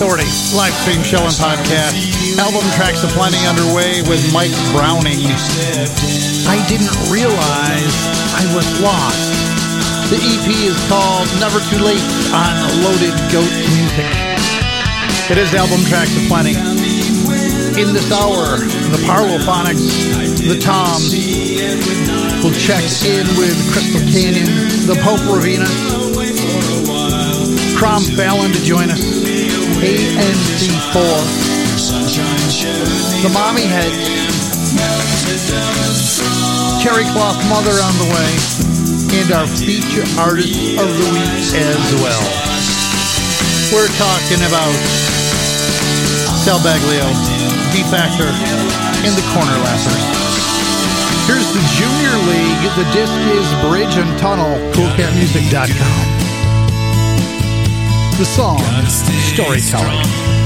Authority live stream show and podcast. Album tracks aplenty underway with Mike Browning. I didn't realize I was lost. The EP is called Never Too Late on Loaded Goat Music. It is album tracks aplenty. In this hour, the Parlophonics, the Toms, will check in with Crystal Canyon, the Popravina, Crom Fallon to join us, ANC4, the Mommy Head, Terrycloth Mother on the way, and our feature artist of the week as well. We're talking about Sal Baglio, D Factor, and the Corner Lappers. Here's the Junior League. The disc is Bridge and Tunnel, koolkatmusik.com. The song, Storytelling.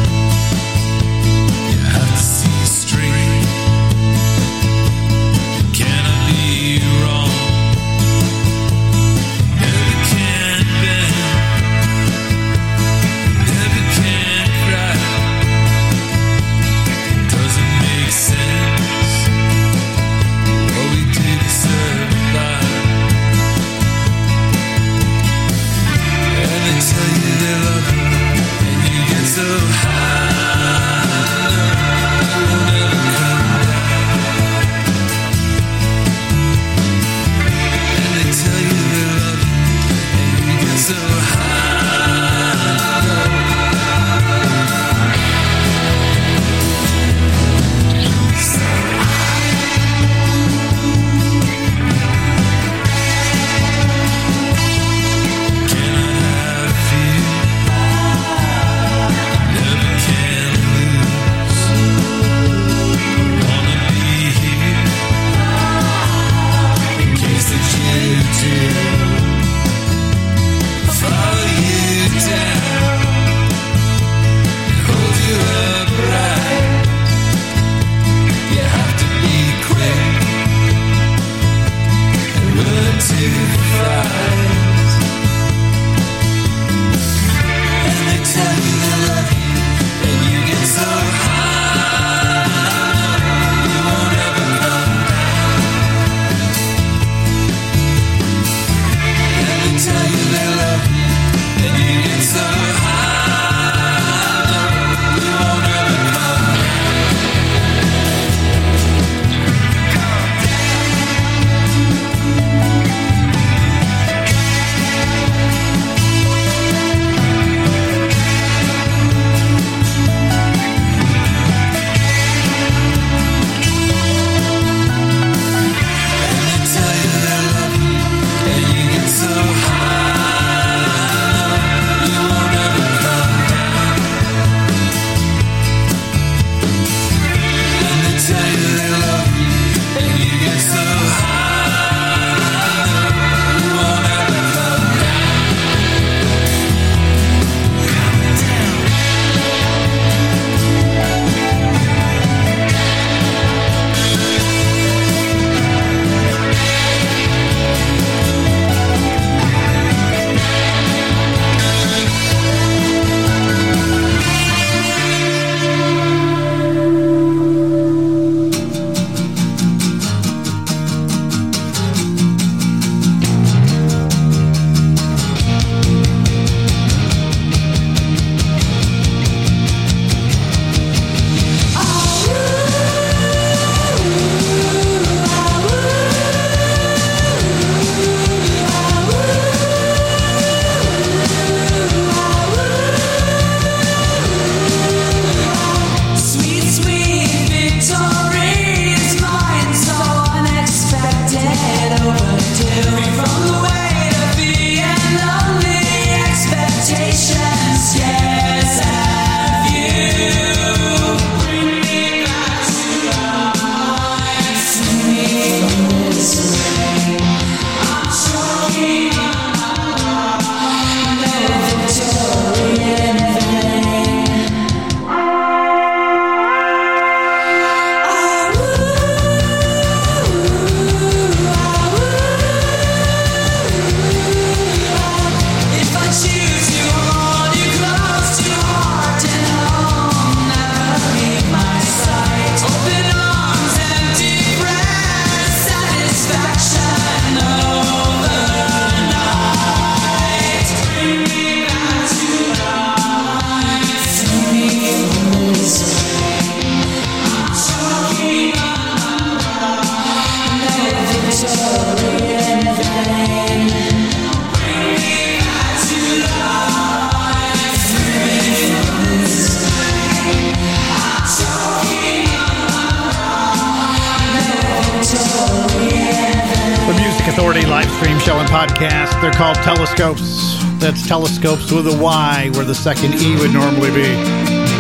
Podcast. They're called Telyscopes. That's Telescopes with a Y, where the second E would normally be,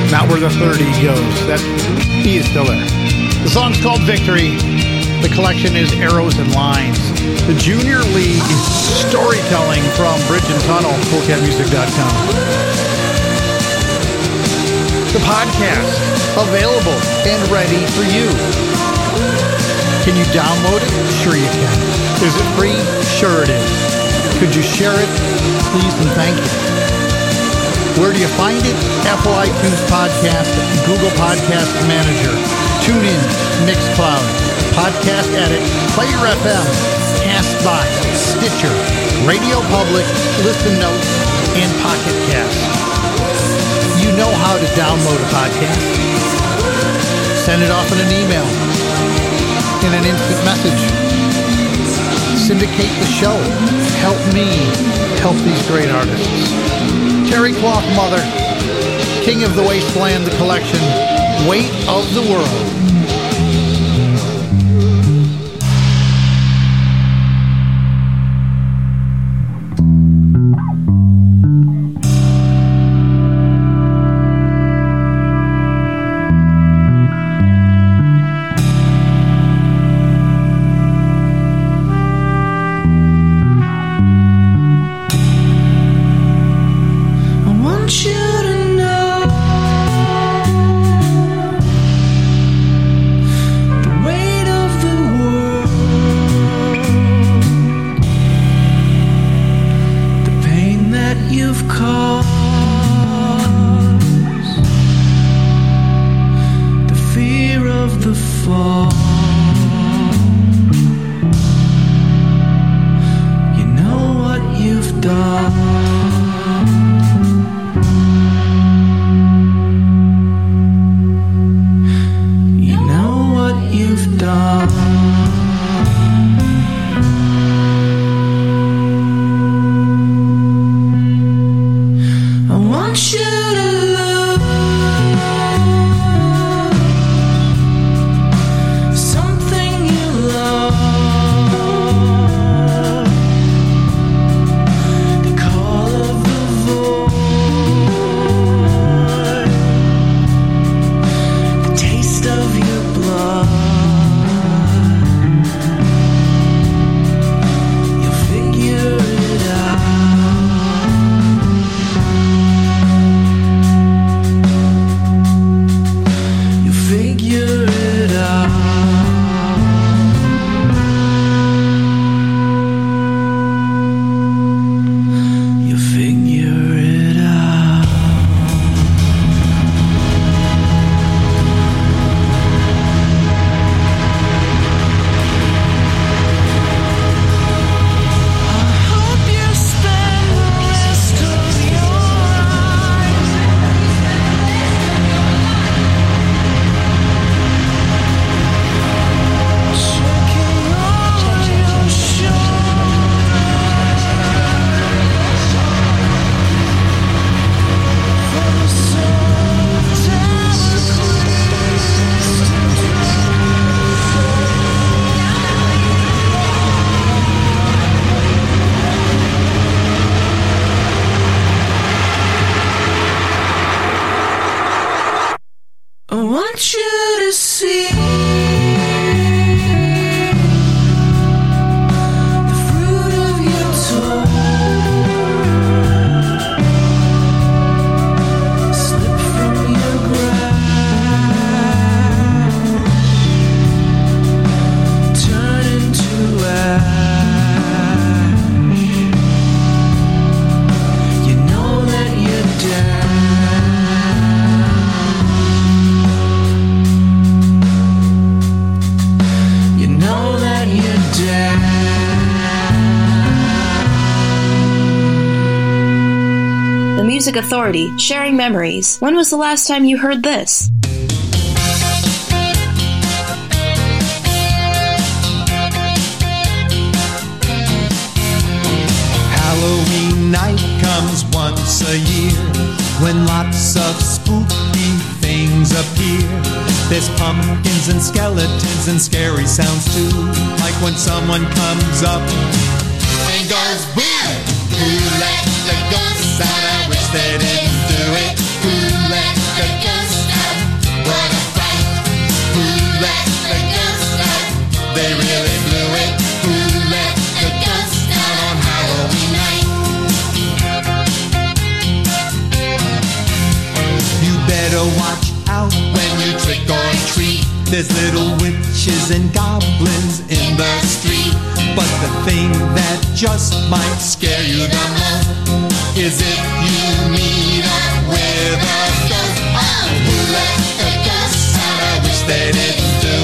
not where the third E goes. That E is still there. The song's called Victory. The collection is Arrows and Lines. The Junior League storytelling from Bridge and Tunnel, koolkatmusik.com. The podcast available and ready for you. Can you download it? Sure you can. Is it free? Sure it is. Could you share it? Please and thank you. Where do you find it? Apple iTunes Podcast, Google Podcast Manager, TuneIn, Mixcloud, Podcast Addict, Player FM, Castbox, Stitcher, Radio Public, Listen Notes, and Pocket Cast. You know how to download a podcast. Send it off in an email, in an instant message. Syndicate the show. Help me help these great artists. Terry Cloth Mother, King of the Wasteland, the collection, Weight of the World. Music Authority, sharing memories. When was the last time you heard this? Halloween night comes once a year. when lots of spooky things appear. There's pumpkins and skeletons and scary sounds too, like when someone comes up and goes they didn't do it. Who let the ghosts out? What a fright! Who let the ghosts out? They really blew it. Who let the ghosts out on Halloween night? You better watch out when you trick or treat. There's little witches and goblins in the street. But the thing that just might scare you the most is if you meet up with a ghost. Oh, who let the ghosts out? I wish they didn't do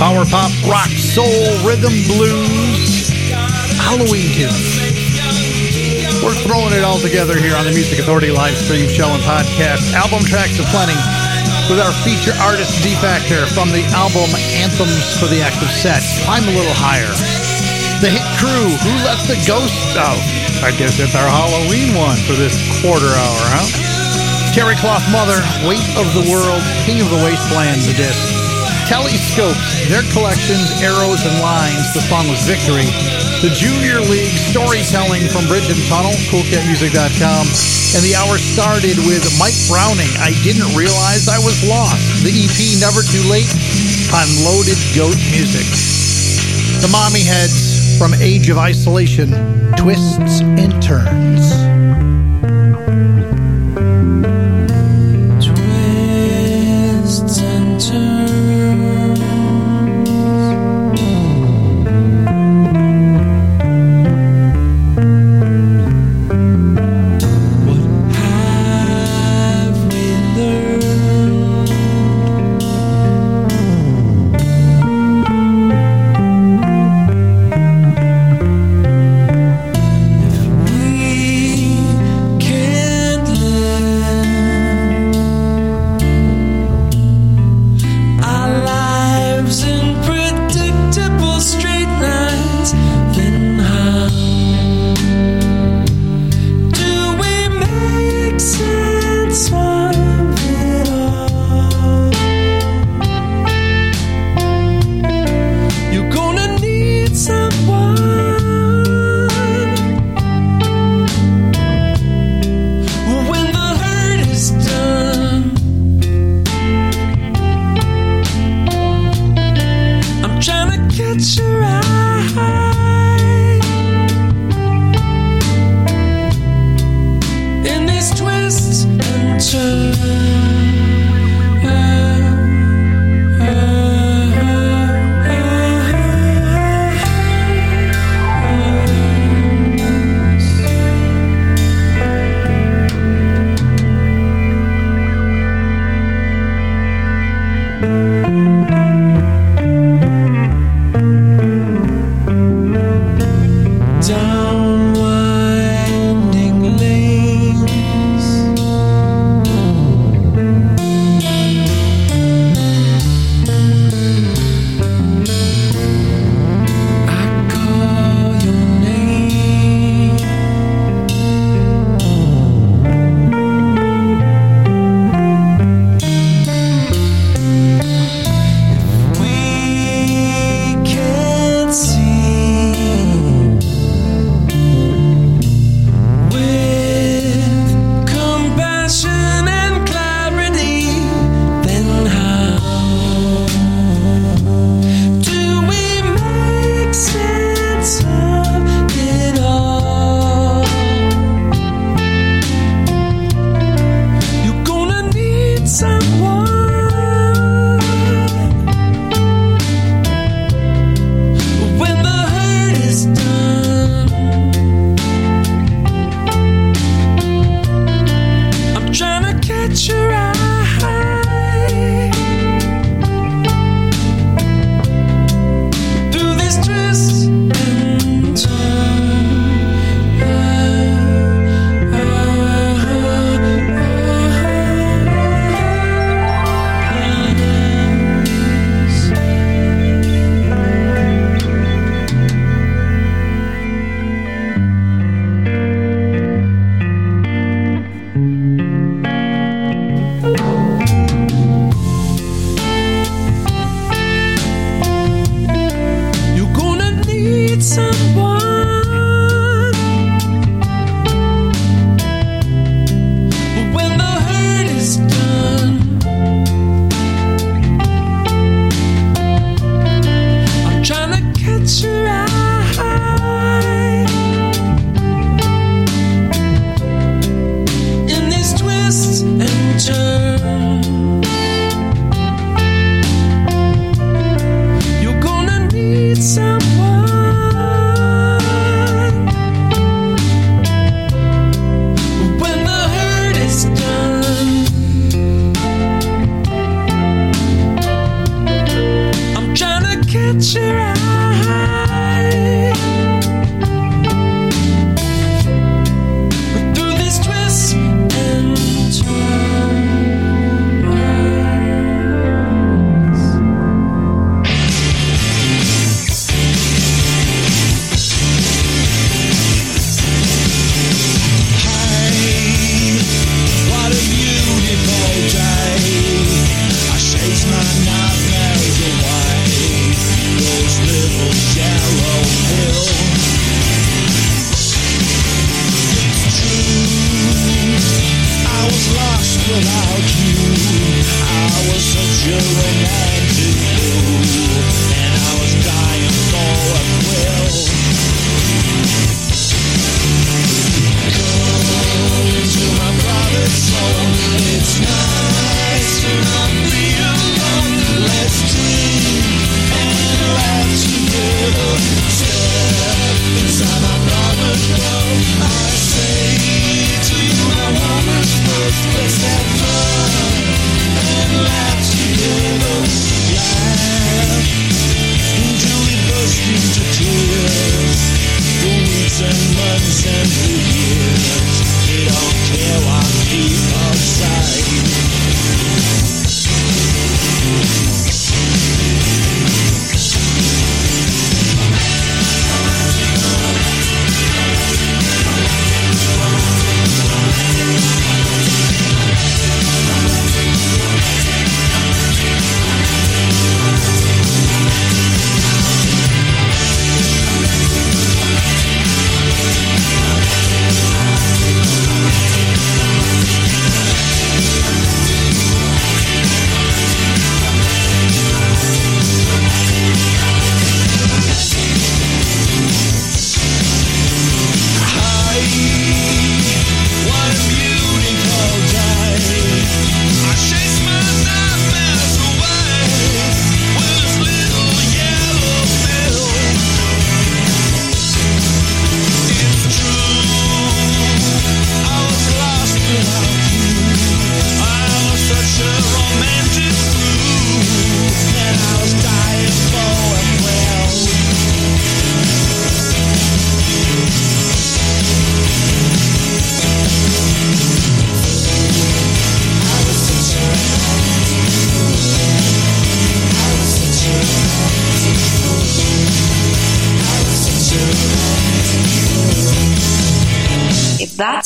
Power pop, rock, soul, rhythm, blues, Halloween tunes. We're throwing it all together here on the Music Authority live stream show and podcast. Album tracks aplenty with our feature artist D Factor from the album Anthems for the Active Set. I'm a little higher. The hit crew, Who Let the Ghosts Out? I guess it's our Halloween one for this quarter hour, huh? Terry Cloth Mother, Weight of the World, King of the Wasteland, the disc telescopes, their collections, arrows, and lines. The song was Victory. The Junior League storytelling from Bridge and Tunnel, koolkatmusik.com. And the hour started with Mike Browning, I Didn't Realize I Was Lost, the EP Never Too Late on Loaded Goat Music. The Mommy Heads from Age of Isolation, Twists and Turns. What?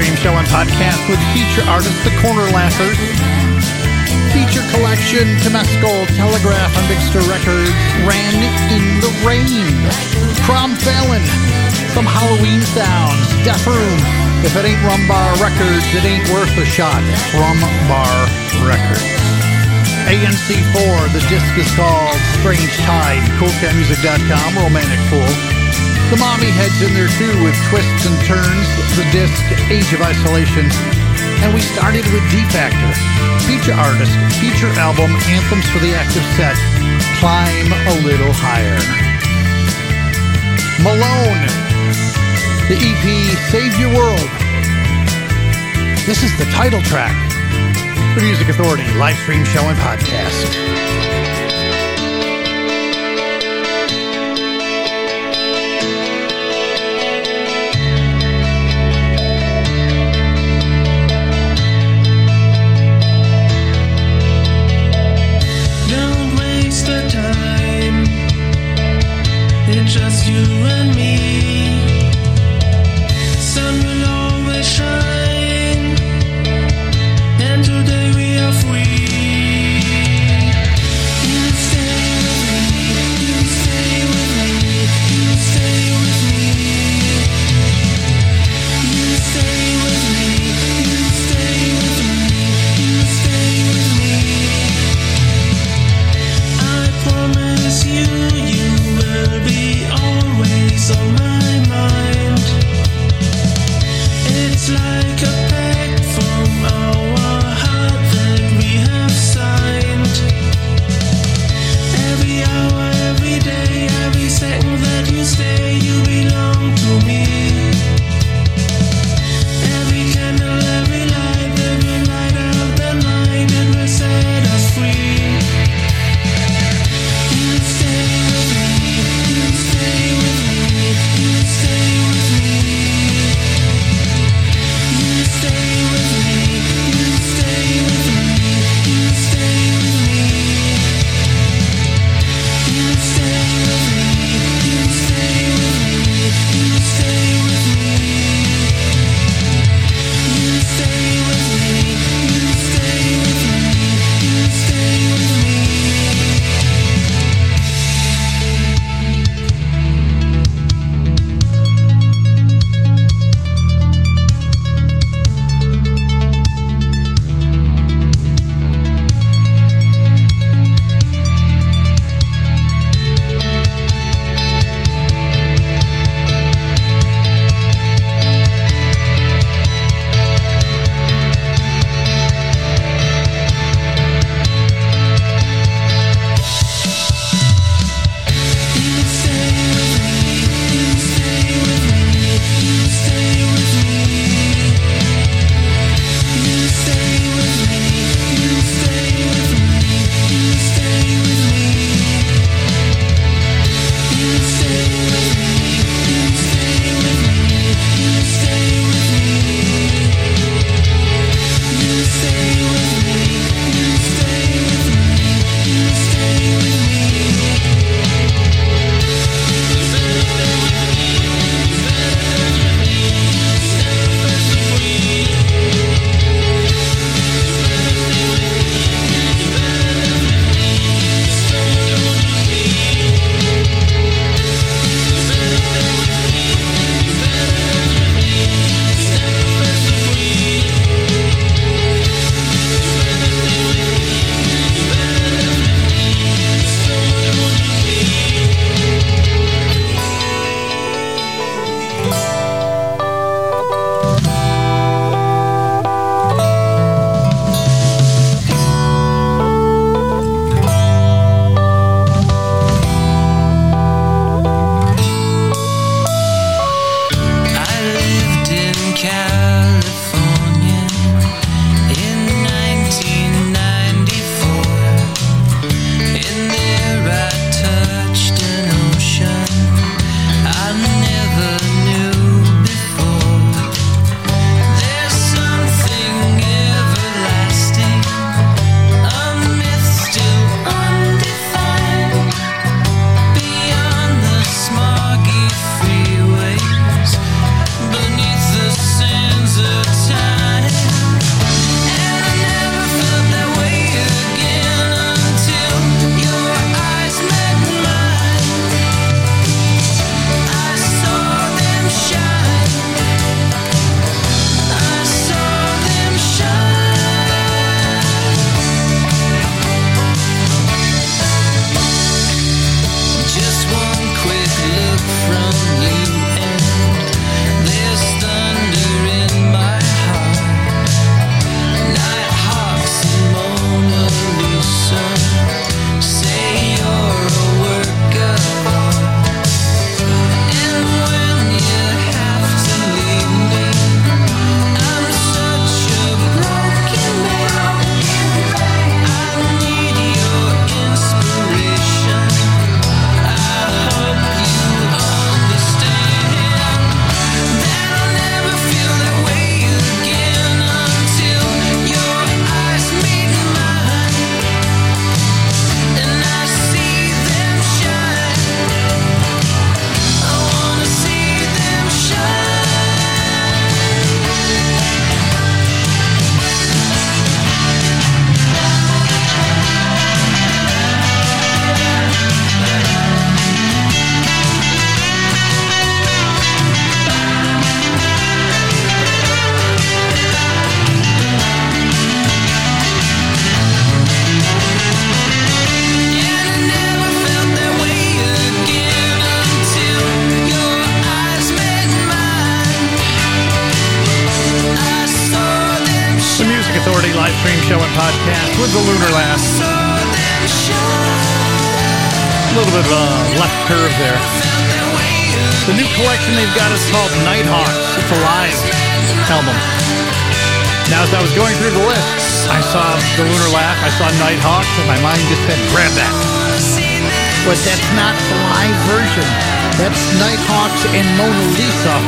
Stream show and podcast with feature artists The Corner Laughers, feature collection Temescal, Telegraph, and Big Stir Records, Ran in the Rain, Prom Fallon, some Halloween sounds, Death Room, If It Ain't Rumbar Records, It Ain't Worth a Shot, Rumbar Records. ANC4, the disc is called Strange Tide, koolkatmusik.com, Romantic Fool. The Mommyheads in there too with Twists and Turns, the disc Age of Isolation. And we started with D Factor, feature artist, feature album, Anthems for the Active Set, Climb a Little Higher. Malone, the EP Save Your World. This is the title track. The Music Authority live stream show and podcast.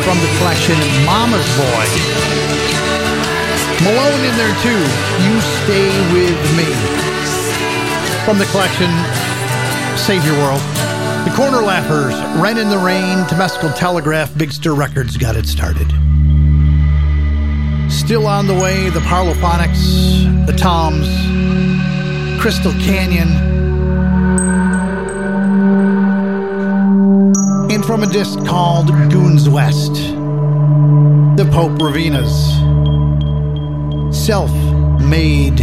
From the collection Mama's Boy. Malone in there too. You stay with me. From the collection Save Your World. The Corner Laughers, Ren in the Rain, Temescal Telegraph, Big Stir Records got it started. Still on the way, the Parlophonics, the Toms, Crystal Canyon, and from a disc called Goons West, the Popravinas, Self Made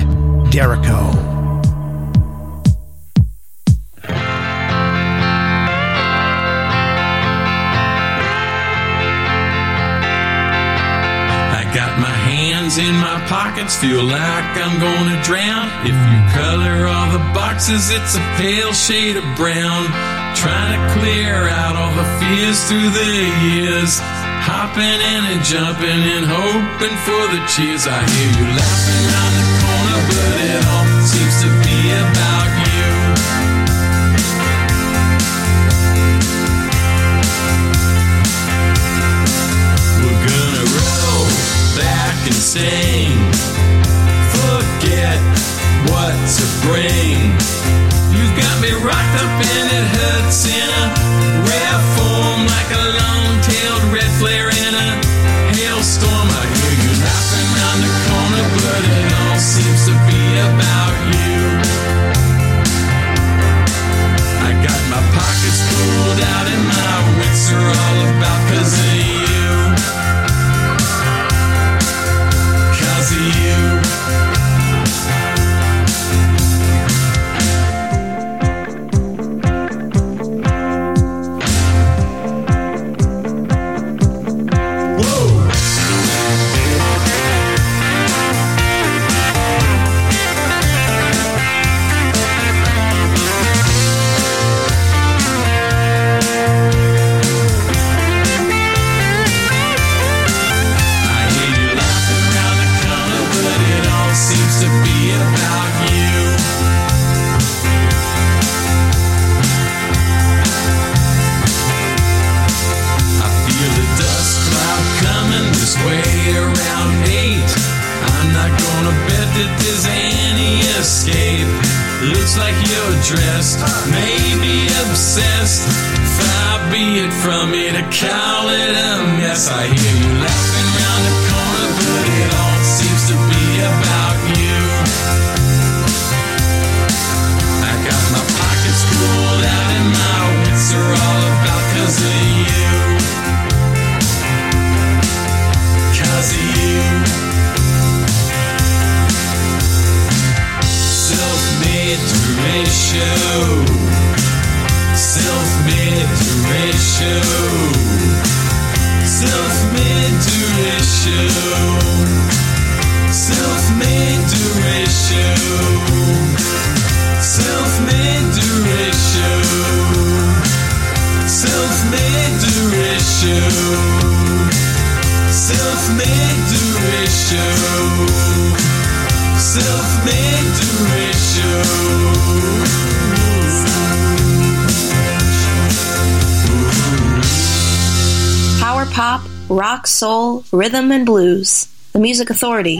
Derico. I got my hands in my pockets, feel like I'm gonna drown. If you color all the boxes, it's a pale shade of brown. Trying to clear out all the fears through the years. Hopping in and jumping and hoping for the cheers. I hear you laughing around the corner, but it all seems to be about you. We're gonna roll back and sing. Forget what to bring. You've got me rocked up and it hurts in a rare form like a long-tailed red flare in a hailstorm. I hear you the corner, but it all seems to be about you. I got my pockets pulled out and my wits are all about cause of you. Cause of you. Authority.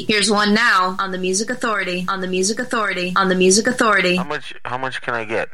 Week. Here's one now on the Music Authority. On the Music Authority. On the Music Authority. How much? How much can I get?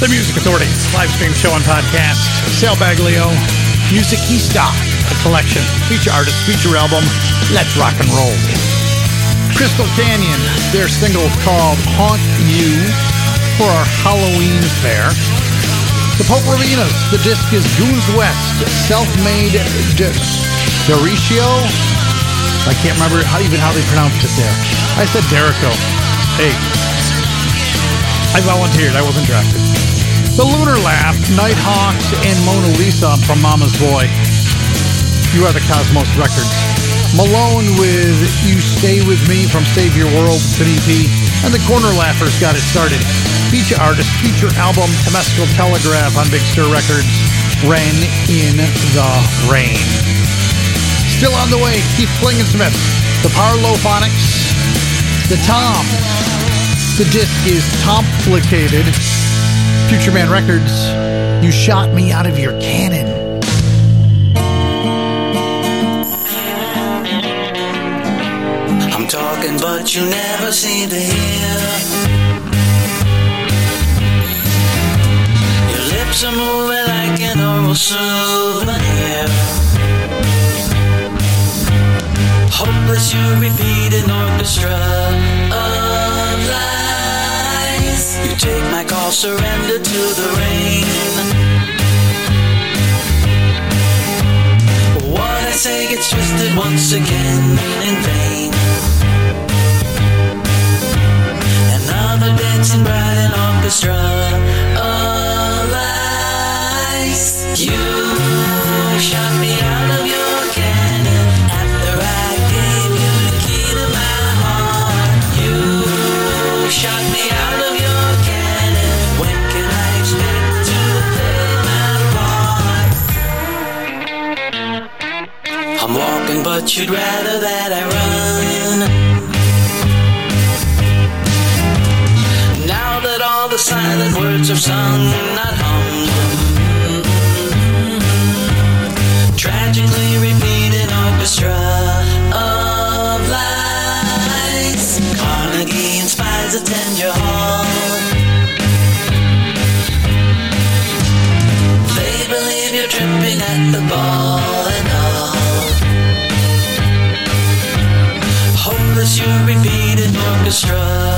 The Music Authority, live stream show and podcast. Sal Baglio, Music Stock, a collection. Feature artist, feature album, Let's Rock and Roll. Crystal Canyon, their single called Haunt You for our Halloween fair. The Popravinas, the disc is Goons West, self-made De- Dericio. I can't remember how, even how they pronounced it there. I said Derico. Hey, I volunteered. I wasn't drafted. The Lunar Laugh, Nighthawks, and Mona Lisa from Mama's Boy. You are the Cosmos Records. Malone with You Stay With Me from Save Your World, it's an EP. And the Corner Laughers got it started. Feature artist, feature album, Temescal Telegraph on Big Stir Records. Ran in the Rain. Still on the way, Keith Klingensmith, the Parlophonics, the Tom, the disc is complicated. Futureman Records, you shot me out of your cannon. I'm talking, but you never seem to hear. Your lips are moving like an oral souvenir. Hopeless, you repeat an orchestra take my call, surrender to the rain. What I say gets twisted once again in vain. Another dancing bright an orchestra of lies. You shot me out you'd rather that I run. Now that all the silent words are sung, an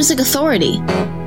Music Authority.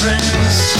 Friends.